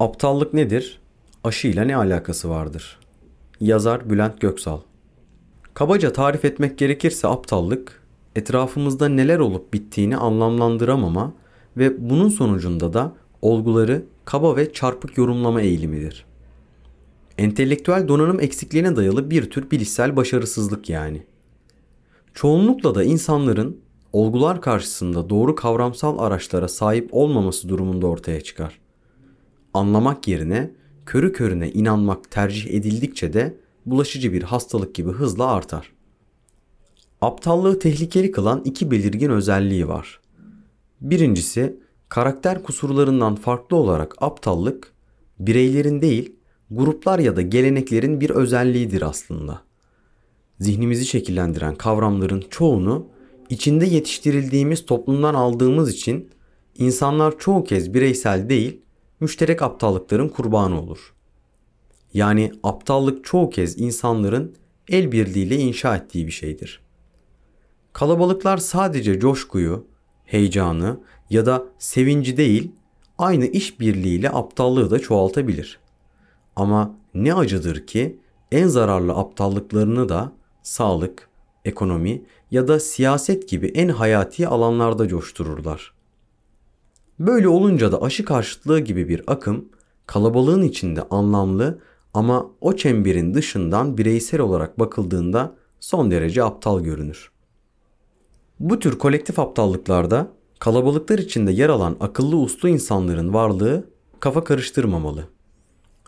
Aptallık nedir? Aşıyla ne alakası vardır? Yazar Bülent Göksal Kabaca tarif etmek gerekirse aptallık, etrafımızda neler olup bittiğini anlamlandıramama ve bunun sonucunda da olguları kaba ve çarpık yorumlama eğilimidir. Entelektüel donanım eksikliğine dayalı bir tür bilişsel başarısızlık yani. Çoğunlukla da insanların olgular karşısında doğru kavramsal araçlara sahip olmaması durumunda ortaya çıkar. Anlamak yerine körü körüne inanmak tercih edildikçe de bulaşıcı bir hastalık gibi hızla artar. Aptallığı tehlikeli kılan iki belirgin özelliği var. Birincisi, karakter kusurlarından farklı olarak aptallık, bireylerin değil, gruplar ya da geleneklerin bir özelliğidir aslında. Zihnimizi şekillendiren kavramların çoğunu içinde yetiştirildiğimiz toplumdan aldığımız için insanlar çoğu kez bireysel değil, müşterek aptallıkların kurbanı olur. Yani aptallık çoğu kez insanların el birliğiyle inşa ettiği bir şeydir. Kalabalıklar sadece coşkuyu, heyecanı ya da sevinci değil, aynı iş birliğiyle aptallığı da çoğaltabilir. Ama ne acıdır ki en zararlı aptallıklarını da sağlık, ekonomi ya da siyaset gibi en hayati alanlarda coştururlar. Böyle olunca da aşı karşıtlığı gibi bir akım kalabalığın içinde anlamlı ama o çemberin dışından bireysel olarak bakıldığında son derece aptal görünür. Bu tür kolektif aptallıklarda kalabalıklar içinde yer alan akıllı uslu insanların varlığı kafa karıştırmamalı.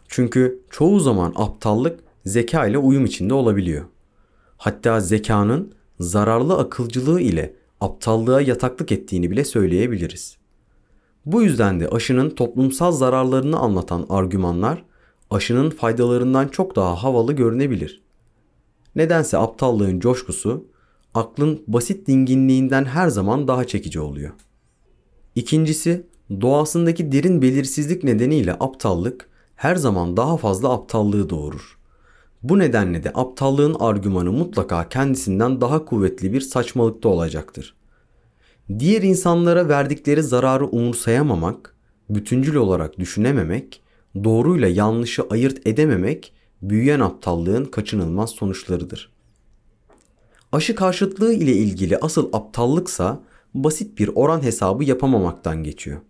Çünkü çoğu zaman aptallık zeka ile uyum içinde olabiliyor. Hatta zekanın zararlı akılcılığı ile aptallığa yataklık ettiğini bile söyleyebiliriz. Bu yüzden de aşının toplumsal zararlarını anlatan argümanlar aşının faydalarından çok daha havalı görünebilir. Nedense aptallığın coşkusu aklın basit dinginliğinden her zaman daha çekici oluyor. İkincisi, doğasındaki derin belirsizlik nedeniyle aptallık her zaman daha fazla aptallığı doğurur. Bu nedenle de aptallığın argümanı mutlaka kendisinden daha kuvvetli bir saçmalıkta olacaktır. Diğer insanlara verdikleri zararı umursayamamak, bütüncül olarak düşünememek, doğruyla yanlışı ayırt edememek büyüyen aptallığın kaçınılmaz sonuçlarıdır. Aşı karşıtlığı ile ilgili asıl aptallıksa basit bir oran hesabı yapamamaktan geçiyor.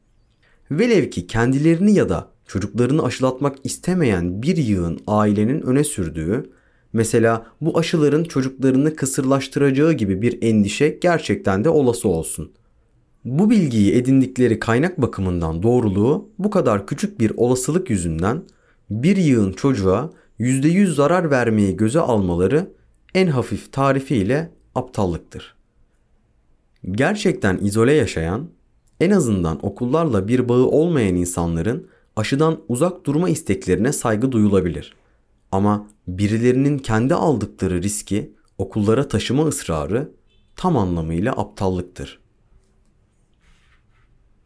Velev ki kendilerini ya da çocuklarını aşılatmak istemeyen bir yığın ailenin öne sürdüğü, mesela bu aşıların çocuklarını kısırlaştıracağı gibi bir endişe gerçekten de olası olsun. Bu bilgiyi edindikleri kaynak bakımından doğruluğu bu kadar küçük bir olasılık yüzünden bir yığın çocuğa %100 zarar vermeyi göze almaları en hafif tarifiyle aptallıktır. Gerçekten izole yaşayan, en azından okullarla bir bağı olmayan insanların aşıdan uzak durma isteklerine saygı duyulabilir. Ama birilerinin kendi aldıkları riski okullara taşıma ısrarı tam anlamıyla aptallıktır.